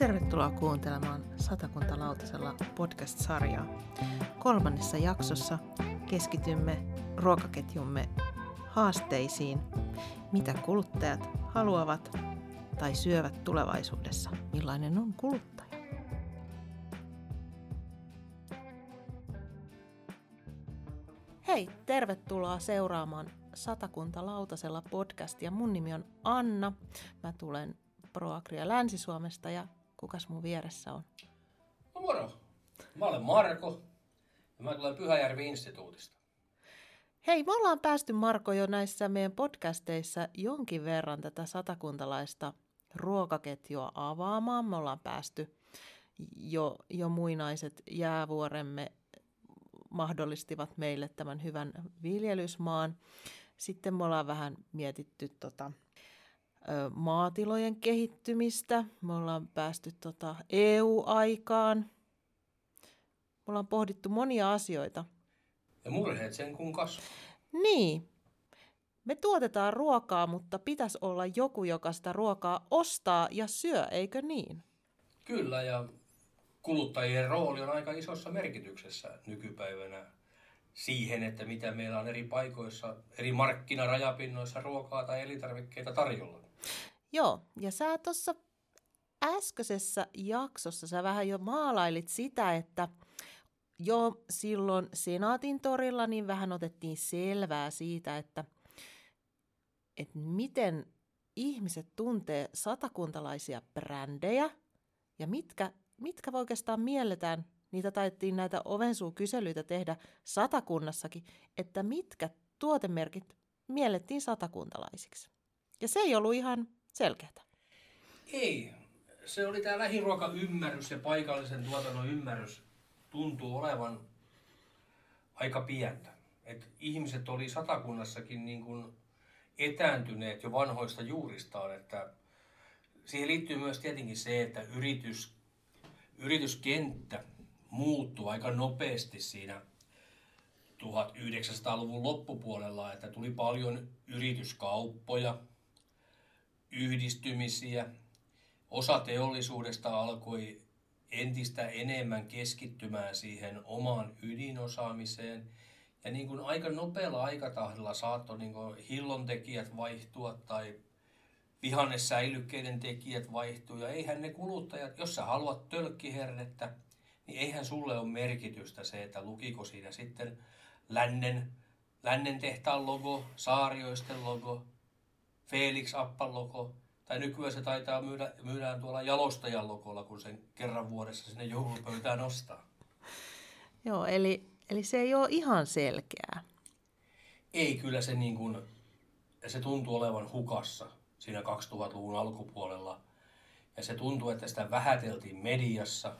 tervetuloa kuuntelemaan Satakunta lautasella podcast-sarjaa. Kolmannessa jaksossa keskitymme ruokaketjumme haasteisiin, mitä kuluttajat haluavat tai syövät tulevaisuudessa, millainen on kuluttaja. Hei, tervetuloa seuraamaan Satakunta lautasella podcastia. Mun nimi on Anna. Mä tulen Proagria Länsi-Suomesta ja kukas mun vieressä on? No moro. Mä olen Marko ja mä tulen Pyhäjärvi-instituutista. Hei, me ollaan päästy Marko jo näissä meidän podcasteissa jonkin verran tätä satakuntalaista ruokaketjua avaamaan. Me ollaan päästy jo, jo muinaiset jäävuoremme mahdollistivat meille tämän hyvän viljelysmaan. Sitten me ollaan vähän mietitty tota, maatilojen kehittymistä, me ollaan päästy tota EU-aikaan, me ollaan pohdittu monia asioita. Ja murheet sen kun kasvaa. Niin. Me tuotetaan ruokaa, mutta pitäisi olla joku, joka sitä ruokaa ostaa ja syö, eikö niin? Kyllä, ja kuluttajien rooli on aika isossa merkityksessä nykypäivänä siihen, että mitä meillä on eri paikoissa, eri markkinarajapinnoissa ruokaa tai elintarvikkeita tarjolla. Joo, ja sä tuossa äskeisessä jaksossa sä vähän jo maalailit sitä, että jo silloin Senaatin torilla niin vähän otettiin selvää siitä, että, että miten ihmiset tuntee satakuntalaisia brändejä ja mitkä, mitkä oikeastaan mielletään, niitä taidettiin näitä ovensuukyselyitä tehdä satakunnassakin, että mitkä tuotemerkit miellettiin satakuntalaisiksi. Ja se ei ollut ihan selkeätä. Ei. Se oli tämä lähiruokaymmärrys ja paikallisen tuotannon ymmärrys tuntuu olevan aika pientä. Et ihmiset oli satakunnassakin niin kuin etääntyneet jo vanhoista juuristaan, että siihen liittyy myös tietenkin se, että yritys, yrityskenttä muuttui aika nopeasti siinä 1900-luvun loppupuolella, että tuli paljon yrityskauppoja, yhdistymisiä. Osa teollisuudesta alkoi entistä enemmän keskittymään siihen omaan ydinosaamiseen. Ja niin kuin aika nopealla aikatahdilla saattoi niin kuin hillontekijät vaihtua tai vihannesäilykkeiden tekijät vaihtua. Ja eihän ne kuluttajat, jos sä haluat tölkkihernettä, niin eihän sulle ole merkitystä se, että lukiko siinä sitten lännen, lännen tehtaan logo, saarioisten logo, Felix Appan logo, tai nykyään se taitaa myydä, myydään tuolla jalostajan logolla, kun sen kerran vuodessa sinne joulupöytään nostaa. Joo, eli, eli se ei ole ihan selkeää. Ei, kyllä se, niin kuin, se tuntuu olevan hukassa siinä 2000-luvun alkupuolella. Ja se tuntuu, että sitä vähäteltiin mediassa.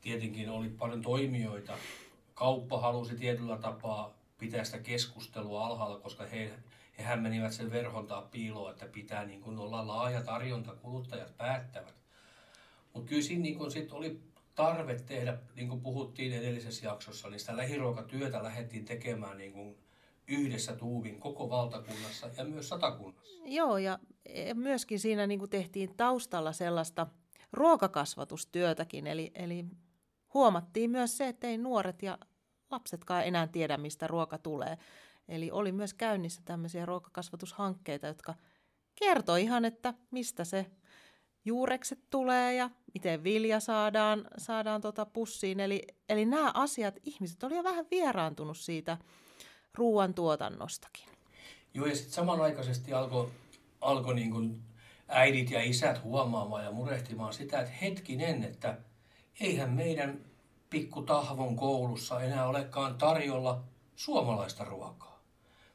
Tietenkin oli paljon toimijoita. Kauppa halusi tietyllä tapaa pitää sitä keskustelua alhaalla, koska he, hehän menivät sen verhontaa piiloon, että pitää niin kuin olla laaja tarjonta, kuluttajat päättävät. Mutta kyllä siinä niin kuin sit oli tarve tehdä, niin kuin puhuttiin edellisessä jaksossa, niin sitä lähiruokatyötä lähdettiin tekemään niin kuin yhdessä tuuvin koko valtakunnassa ja myös satakunnassa. Joo, ja myöskin siinä niin kuin tehtiin taustalla sellaista ruokakasvatustyötäkin, eli, eli huomattiin myös se, että ei nuoret ja lapsetkaan enää tiedä, mistä ruoka tulee. Eli oli myös käynnissä tämmöisiä ruokakasvatushankkeita, jotka kertoi ihan, että mistä se juurekset tulee ja miten vilja saadaan, saadaan tota pussiin. Eli, eli nämä asiat, ihmiset oli jo vähän vieraantunut siitä ruoantuotannostakin. Joo, ja sitten samanaikaisesti alkoi alko niin äidit ja isät huomaamaan ja murehtimaan sitä, että hetkinen, että eihän meidän pikku tahvon koulussa enää olekaan tarjolla suomalaista ruokaa.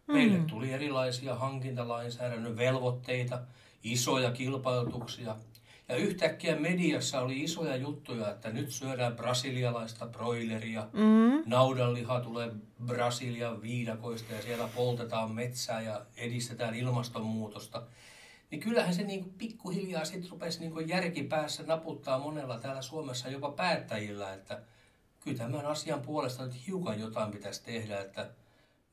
Meille mm. tuli erilaisia hankintalainsäädännön velvoitteita, isoja kilpailutuksia. Ja yhtäkkiä mediassa oli isoja juttuja, että nyt syödään brasilialaista broileria, mm. naudanliha tulee Brasilian viidakoista ja siellä poltetaan metsää ja edistetään ilmastonmuutosta. Niin kyllähän se niin pikkuhiljaa sitten rupesi niin järkipäässä naputtaa monella täällä Suomessa jopa päättäjillä, että – kyllä tämän asian puolesta nyt hiukan jotain pitäisi tehdä, että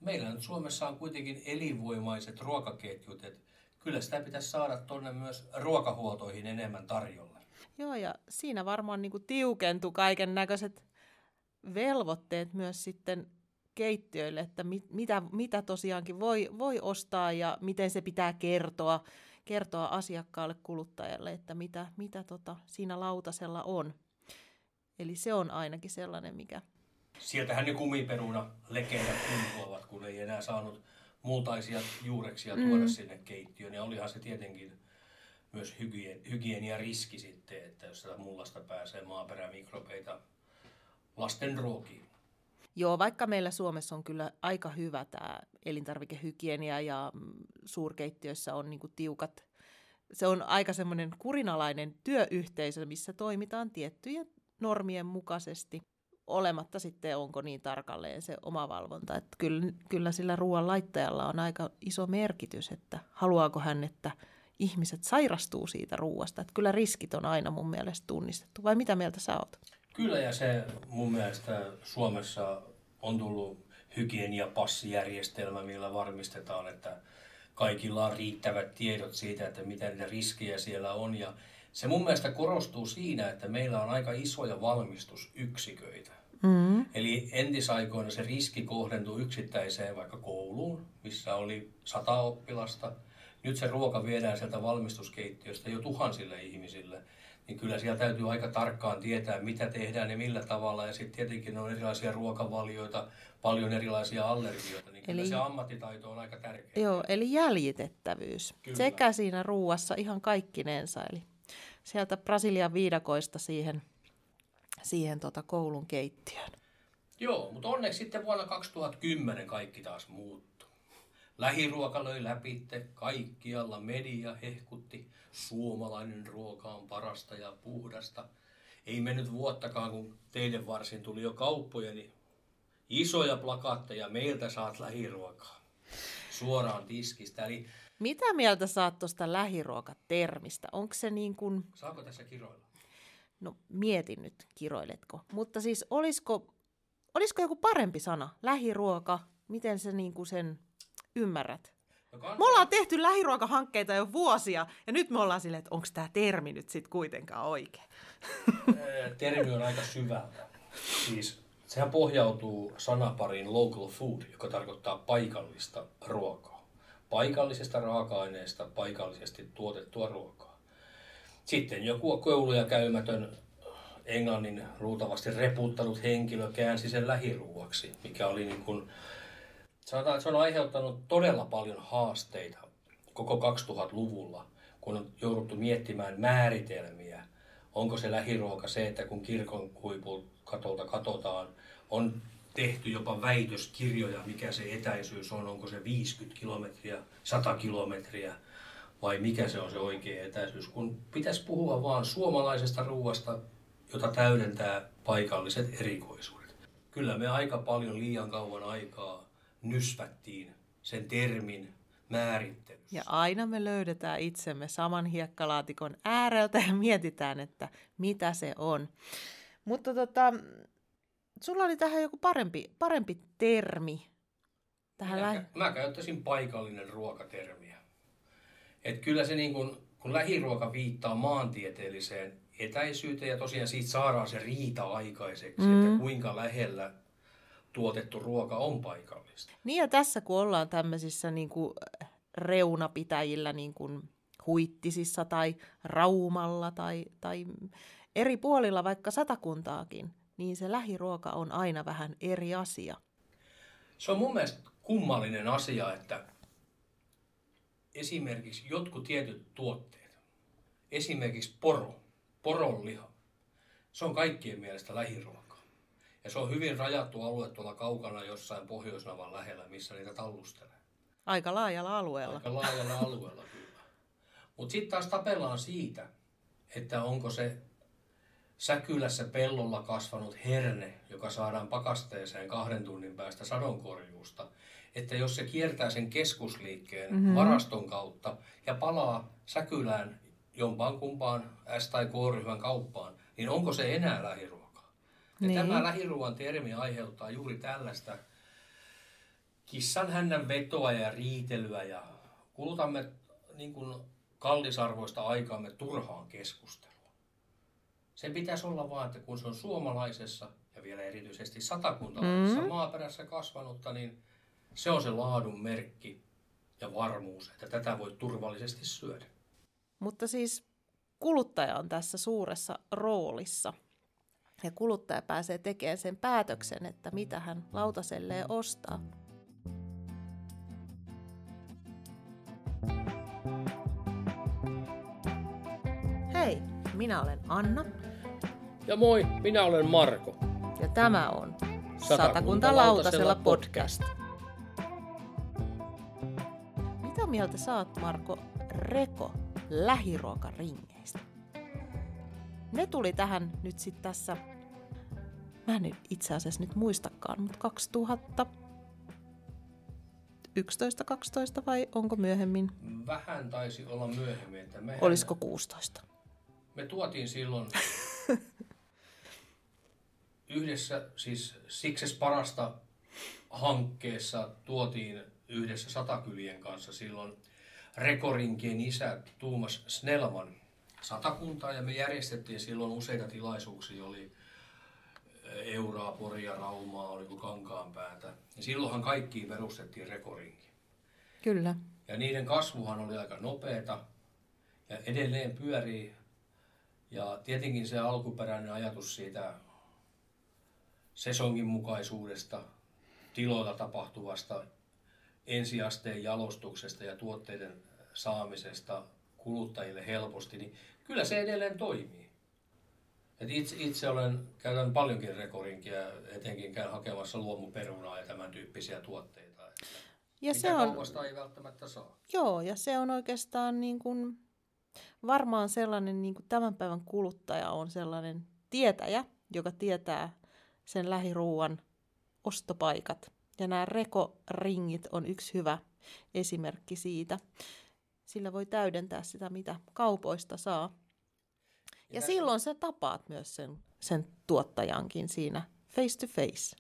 meillä nyt Suomessa on kuitenkin elinvoimaiset ruokaketjut, että kyllä sitä pitäisi saada tuonne myös ruokahuoltoihin enemmän tarjolle. Joo, ja siinä varmaan niin kuin tiukentui kaiken näköiset velvoitteet myös sitten keittiöille, että mit, mitä, mitä tosiaankin voi, voi ostaa ja miten se pitää kertoa, kertoa asiakkaalle, kuluttajalle, että mitä, mitä tota siinä lautasella on. Eli se on ainakin sellainen, mikä... Sieltähän ne kumiperuna legendat kumpuavat, kun ei enää saanut multaisia juureksia tuoda mm. sinne keittiöön. Ja olihan se tietenkin myös hygien, hygienia riski sitten, että jos sitä mullasta pääsee maaperämikrobeita lasten ruokiin. Joo, vaikka meillä Suomessa on kyllä aika hyvä tämä elintarvikehygienia ja suurkeittiöissä on niinku tiukat, se on aika semmoinen kurinalainen työyhteisö, missä toimitaan tiettyjen normien mukaisesti olematta sitten onko niin tarkalleen se oma valvonta. Että kyllä, kyllä sillä ruoan laittajalla on aika iso merkitys, että haluaako hän, että ihmiset sairastuu siitä ruoasta. Että kyllä riskit on aina mun mielestä tunnistettu. Vai mitä mieltä sä oot? Kyllä ja se mun mielestä Suomessa on tullut hygieniapassijärjestelmä, millä varmistetaan, että kaikilla on riittävät tiedot siitä, että mitä niitä riskejä siellä on. Ja se mun mielestä korostuu siinä, että meillä on aika isoja valmistusyksiköitä. Mm-hmm. Eli entisaikoina se riski kohdentui yksittäiseen vaikka kouluun, missä oli sata oppilasta. Nyt se ruoka viedään sieltä valmistuskeittiöstä jo tuhansille ihmisille. Niin kyllä siellä täytyy aika tarkkaan tietää, mitä tehdään ja millä tavalla. Ja sitten tietenkin on erilaisia ruokavalioita, paljon erilaisia allergioita. Niin eli, se ammattitaito on aika tärkeä. Joo, eli jäljitettävyys. Kyllä. Sekä siinä ruuassa ihan kaikkinensa. Eli sieltä Brasilian viidakoista siihen, siihen tota koulun keittiöön. Joo, mutta onneksi sitten vuonna 2010 kaikki taas muuttui. Lähiruoka löi läpi, kaikkialla media hehkutti, suomalainen ruoka on parasta ja puhdasta. Ei mennyt vuottakaan, kun teidän varsin tuli jo kauppoja, niin isoja plakaatteja, meiltä saat lähiruokaa suoraan tiskistä. Eli mitä mieltä saat tuosta lähiruokatermistä? Onko se niin kuin... Saako tässä kiroilla? No mietin nyt, kiroiletko. Mutta siis olisiko, olisiko joku parempi sana? Lähiruoka, miten se niin kuin sen ymmärrät? No kans... Me ollaan tehty lähiruokahankkeita jo vuosia, ja nyt me ollaan silleen, että onko tämä termi nyt sitten kuitenkaan oikein? termi on aika syvältä. Siis sehän pohjautuu sanapariin local food, joka tarkoittaa paikallista ruokaa paikallisesta raaka-aineesta paikallisesti tuotettua ruokaa. Sitten joku kouluja käymätön englannin luultavasti reputtanut henkilö käänsi sen lähiruuaksi, mikä oli niin kuin, sanotaan, että se on aiheuttanut todella paljon haasteita koko 2000-luvulla, kun on jouduttu miettimään määritelmiä. Onko se lähiruoka se, että kun kirkon huipun katolta katsotaan, on tehty jopa väitöskirjoja, mikä se etäisyys on, onko se 50 kilometriä, 100 kilometriä vai mikä se on se oikea etäisyys, kun pitäisi puhua vaan suomalaisesta ruuasta, jota täydentää paikalliset erikoisuudet. Kyllä me aika paljon liian kauan aikaa nysvättiin sen termin määrittelyssä. Ja aina me löydetään itsemme saman hiekkalaatikon ääreltä ja mietitään, että mitä se on. Mutta tota, sulla oli tähän joku parempi, parempi termi. Tähän mä, lä- mä käyttäisin paikallinen ruokatermiä. Et kyllä se niin kun, kun lähiruoka viittaa maantieteelliseen etäisyyteen ja tosiaan siitä saadaan se riita aikaiseksi, mm. että kuinka lähellä tuotettu ruoka on paikallista. Niin ja tässä kun ollaan tämmöisissä niin kuin reunapitäjillä niin kuin Huittisissa tai Raumalla tai, tai eri puolilla vaikka satakuntaakin, niin se lähiruoka on aina vähän eri asia. Se on mun mielestä kummallinen asia, että esimerkiksi jotkut tietyt tuotteet, esimerkiksi poro, poronliha, se on kaikkien mielestä lähiruokaa. Ja se on hyvin rajattu alue tuolla kaukana jossain Pohjoisnavan lähellä, missä niitä tallustelee. Aika laajalla alueella. Aika laajalla alueella kyllä. Mutta sitten taas tapellaan siitä, että onko se säkylässä pellolla kasvanut herne, joka saadaan pakasteeseen kahden tunnin päästä sadonkorjuusta, että jos se kiertää sen keskusliikkeen mm-hmm. varaston kautta ja palaa säkylään jompaan kumpaan S- tai K-ryhmän kauppaan, niin onko se enää lähiruokaa? Ja niin. tämä lähiruoan termi aiheuttaa juuri tällaista kissan hännän vetoa ja riitelyä ja kulutamme niin kuin kallisarvoista aikaamme turhaan keskustelua. Se pitäisi olla vaan, että kun se on suomalaisessa ja vielä erityisesti satakuntalaisessa mm. maaperässä kasvanutta, niin se on se laadun merkki ja varmuus, että tätä voi turvallisesti syödä. Mutta siis kuluttaja on tässä suuressa roolissa. Ja kuluttaja pääsee tekemään sen päätöksen, että mitä hän lautaselleen ostaa. Minä olen Anna. Ja moi, minä olen Marko. Ja tämä on Satakunta lautasella podcast. Mitä mieltä saat, Marko, Reko lähiruokaringeistä? Ne tuli tähän nyt sitten tässä, mä en itse asiassa nyt muistakaan, mutta 2000 11-12 vai onko myöhemmin? Vähän taisi olla myöhemmin. Että mehän... Olisiko 16? Me tuotiin silloin yhdessä, siis Sikses parasta hankkeessa tuotiin yhdessä satakylien kanssa silloin Rekorinkien isä Tuumas Snellman satakuntaa ja me järjestettiin silloin useita tilaisuuksia, oli Euraa, Poria, Raumaa, oliko Kankaanpäätä. Ja silloinhan kaikkiin perustettiin Rekorinki. Kyllä. Ja niiden kasvuhan oli aika nopeata ja edelleen pyörii ja tietenkin se alkuperäinen ajatus siitä sesongin mukaisuudesta, tiloilla tapahtuvasta ensiasteen jalostuksesta ja tuotteiden saamisesta kuluttajille helposti, niin kyllä se edelleen toimii. Et itse, itse olen, käytän paljonkin rekorinkia, etenkin käyn hakemassa luomuperunaa ja tämän tyyppisiä tuotteita. Ja se on, ei välttämättä saa. Joo, ja se on oikeastaan niin kuin varmaan sellainen niin kuin tämän päivän kuluttaja on sellainen tietäjä, joka tietää sen lähiruuan ostopaikat. Ja nämä rekoringit on yksi hyvä esimerkki siitä. Sillä voi täydentää sitä, mitä kaupoista saa. Ja, ja silloin sä tapaat myös sen, sen tuottajankin siinä face to face.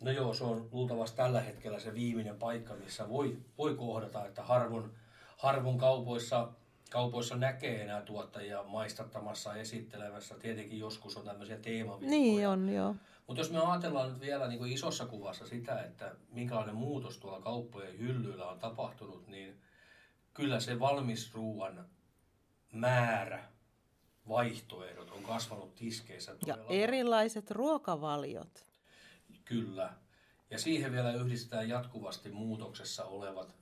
No joo, se on luultavasti tällä hetkellä se viimeinen paikka, missä voi, voi kohdata, että harvon, harvon kaupoissa kaupoissa näkee enää tuottajia maistattamassa, esittelemässä. Tietenkin joskus on tämmöisiä teemaviikkoja. Niin on, joo. Mutta jos me ajatellaan nyt vielä niin kuin isossa kuvassa sitä, että minkälainen muutos tuolla kauppojen hyllyillä on tapahtunut, niin kyllä se valmisruuan määrä, vaihtoehdot on kasvanut tiskeissä Ja erilaiset ruokavaliot. Kyllä. Ja siihen vielä yhdistetään jatkuvasti muutoksessa olevat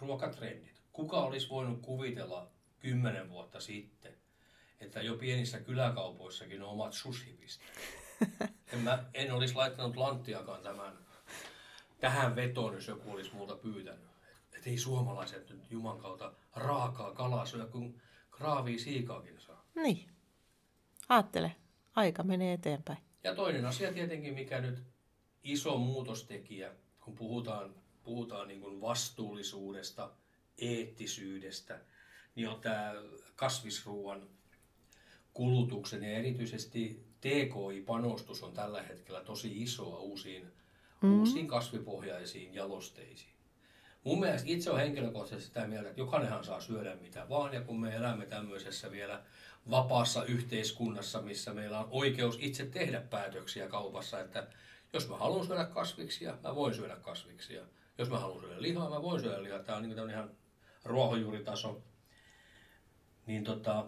ruokatrendit kuka olisi voinut kuvitella kymmenen vuotta sitten, että jo pienissä kyläkaupoissakin on omat sushipisteet. En, mä, en olisi laittanut lanttiakaan tämän, tähän vetoon, jos joku olisi multa pyytänyt. Että ei suomalaiset nyt Juman kautta raakaa kalaa syö, kun kraavii siikaakin saa. Niin. Aattele, aika menee eteenpäin. Ja toinen asia tietenkin, mikä nyt iso muutostekijä, kun puhutaan, puhutaan niin kuin vastuullisuudesta – eettisyydestä, niin on tämä kasvisruuan kulutuksen ja erityisesti TKI-panostus on tällä hetkellä tosi isoa uusiin, mm. uusiin kasvipohjaisiin jalosteisiin. Mun mielestä itse on henkilökohtaisesti sitä mieltä, että jokainenhan saa syödä mitä vaan, ja kun me elämme tämmöisessä vielä vapaassa yhteiskunnassa, missä meillä on oikeus itse tehdä päätöksiä kaupassa, että jos mä haluan syödä kasviksia, mä voin syödä kasviksia. Jos mä haluan syödä lihaa, mä voin syödä lihaa. Tämä on niin ihan ruohonjuuritaso, niin tota,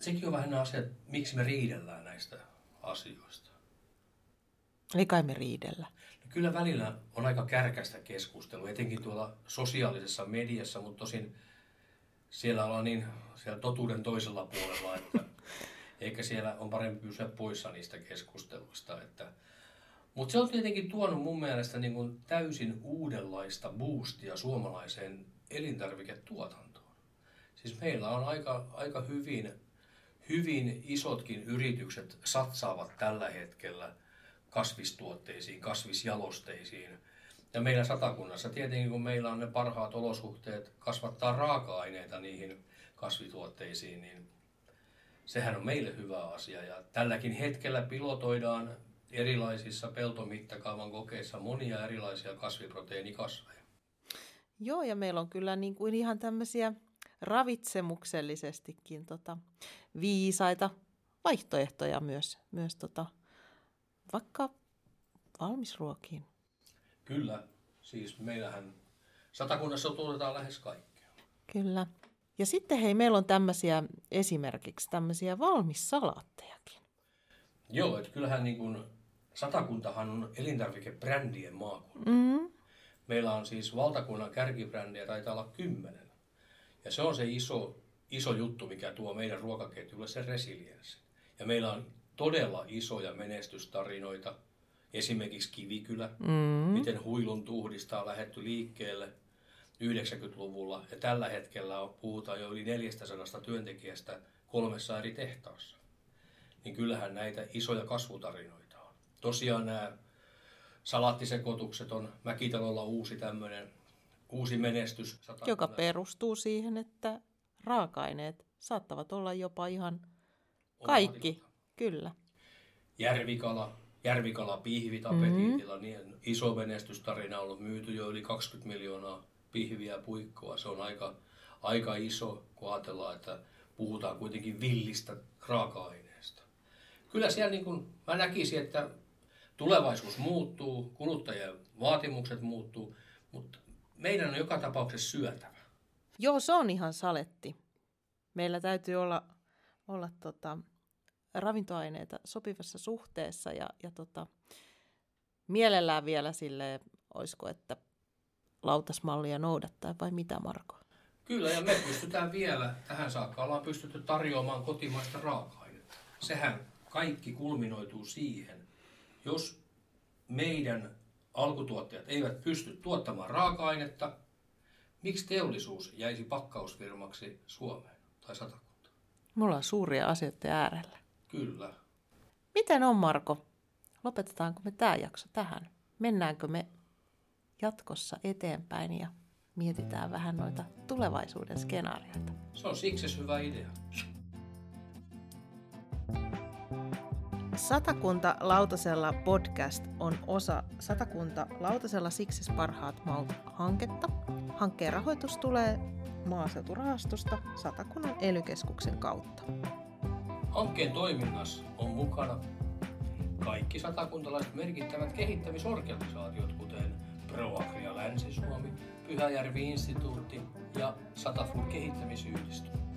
sekin on vähän asia, että miksi me riidellään näistä asioista. Ei kai me riidellä. No kyllä välillä on aika kärkästä keskustelua, etenkin tuolla sosiaalisessa mediassa, mutta tosin siellä ollaan niin siellä totuuden toisella puolella, että eikä siellä on parempi pysyä poissa niistä keskusteluista. Että, mutta se on tietenkin tuonut mun mielestä niin kuin täysin uudenlaista boostia suomalaiseen elintarviketuotantoon. Siis meillä on aika, aika hyvin, hyvin isotkin yritykset satsaavat tällä hetkellä kasvistuotteisiin, kasvisjalosteisiin. Ja meillä satakunnassa tietenkin, kun meillä on ne parhaat olosuhteet kasvattaa raaka-aineita niihin kasvituotteisiin, niin sehän on meille hyvä asia. Ja tälläkin hetkellä pilotoidaan erilaisissa peltomittakaavan kokeissa monia erilaisia kasviproteiinikasveja. Joo, ja meillä on kyllä niin kuin ihan tämmöisiä ravitsemuksellisestikin tota, viisaita, vaihtoehtoja myös, myös tota, vaikka valmisruokiin. Kyllä, siis meillähän satakunnassa tuotetaan lähes kaikkea. Kyllä. Ja sitten hei, meillä on tämmöisiä esimerkiksi tämmöisiä valmissalaattejakin. Joo, että kyllähän niin kuin, satakuntahan on elintarvikebrändien maakunta. Mm. Meillä on siis valtakunnan kärkibrändejä, taitaa olla kymmenen. Ja se on se iso, iso juttu, mikä tuo meidän ruokaketjulle se resilienssi. Ja meillä on todella isoja menestystarinoita. Esimerkiksi Kivikylä, Mm. miten huilun tuhdista on lähetty liikkeelle 90-luvulla. Ja tällä hetkellä on- puhutaan jo yli 400 työntekijästä kolmessa eri tehtaassa. Niin kyllähän näitä isoja kasvutarinoita on. Tosiaan nämä salaattisekoitukset on Mäkitalolla uusi tämmöinen uusi menestys. Joka Satakunnassa. perustuu siihen, että raaka-aineet saattavat olla jopa ihan kaikki. laatikko. Kyllä. Järvikala, järvikala pihvit apetiitilla, niin iso menestystarina on ollut myyty jo yli 20 miljoonaa pihviä puikkoa. Se on aika, aika iso, kun ajatellaan, että puhutaan kuitenkin villistä raaka-aineesta. Kyllä siellä niin kuin, mä näkisin, että tulevaisuus muuttuu, kuluttajien vaatimukset muuttuu, mutta meidän on joka tapauksessa syötävä. Joo, se on ihan saletti. Meillä täytyy olla, olla tota, ravintoaineita sopivassa suhteessa ja, ja tota, mielellään vielä sille, olisiko, että lautasmallia noudattaa vai mitä Marko? Kyllä, ja me pystytään vielä, tähän saakka ollaan pystytty tarjoamaan kotimaista raaka-ainetta. Sehän kaikki kulminoituu siihen, jos meidän alkutuottajat eivät pysty tuottamaan raaka-ainetta, miksi teollisuus jäisi pakkausfirmaksi Suomeen tai satakuntaan? Me ollaan suuria asioita äärellä. Kyllä. Miten on Marko? Lopetetaanko me tämä jakso tähän? Mennäänkö me jatkossa eteenpäin ja mietitään vähän noita tulevaisuuden skenaarioita? Se on siksi hyvä idea. Satakunta lautasella podcast on osa Satakunta lautasella siksi parhaat maut hanketta. Hankkeen rahoitus tulee maaseuturahastosta Satakunnan elykeskuksen kautta. Hankkeen toiminnassa on mukana kaikki satakuntalaiset merkittävät kehittämisorganisaatiot, kuten ProAgria Länsi-Suomi, Pyhäjärvi-instituutti ja Satafood kehittämisyhdistys.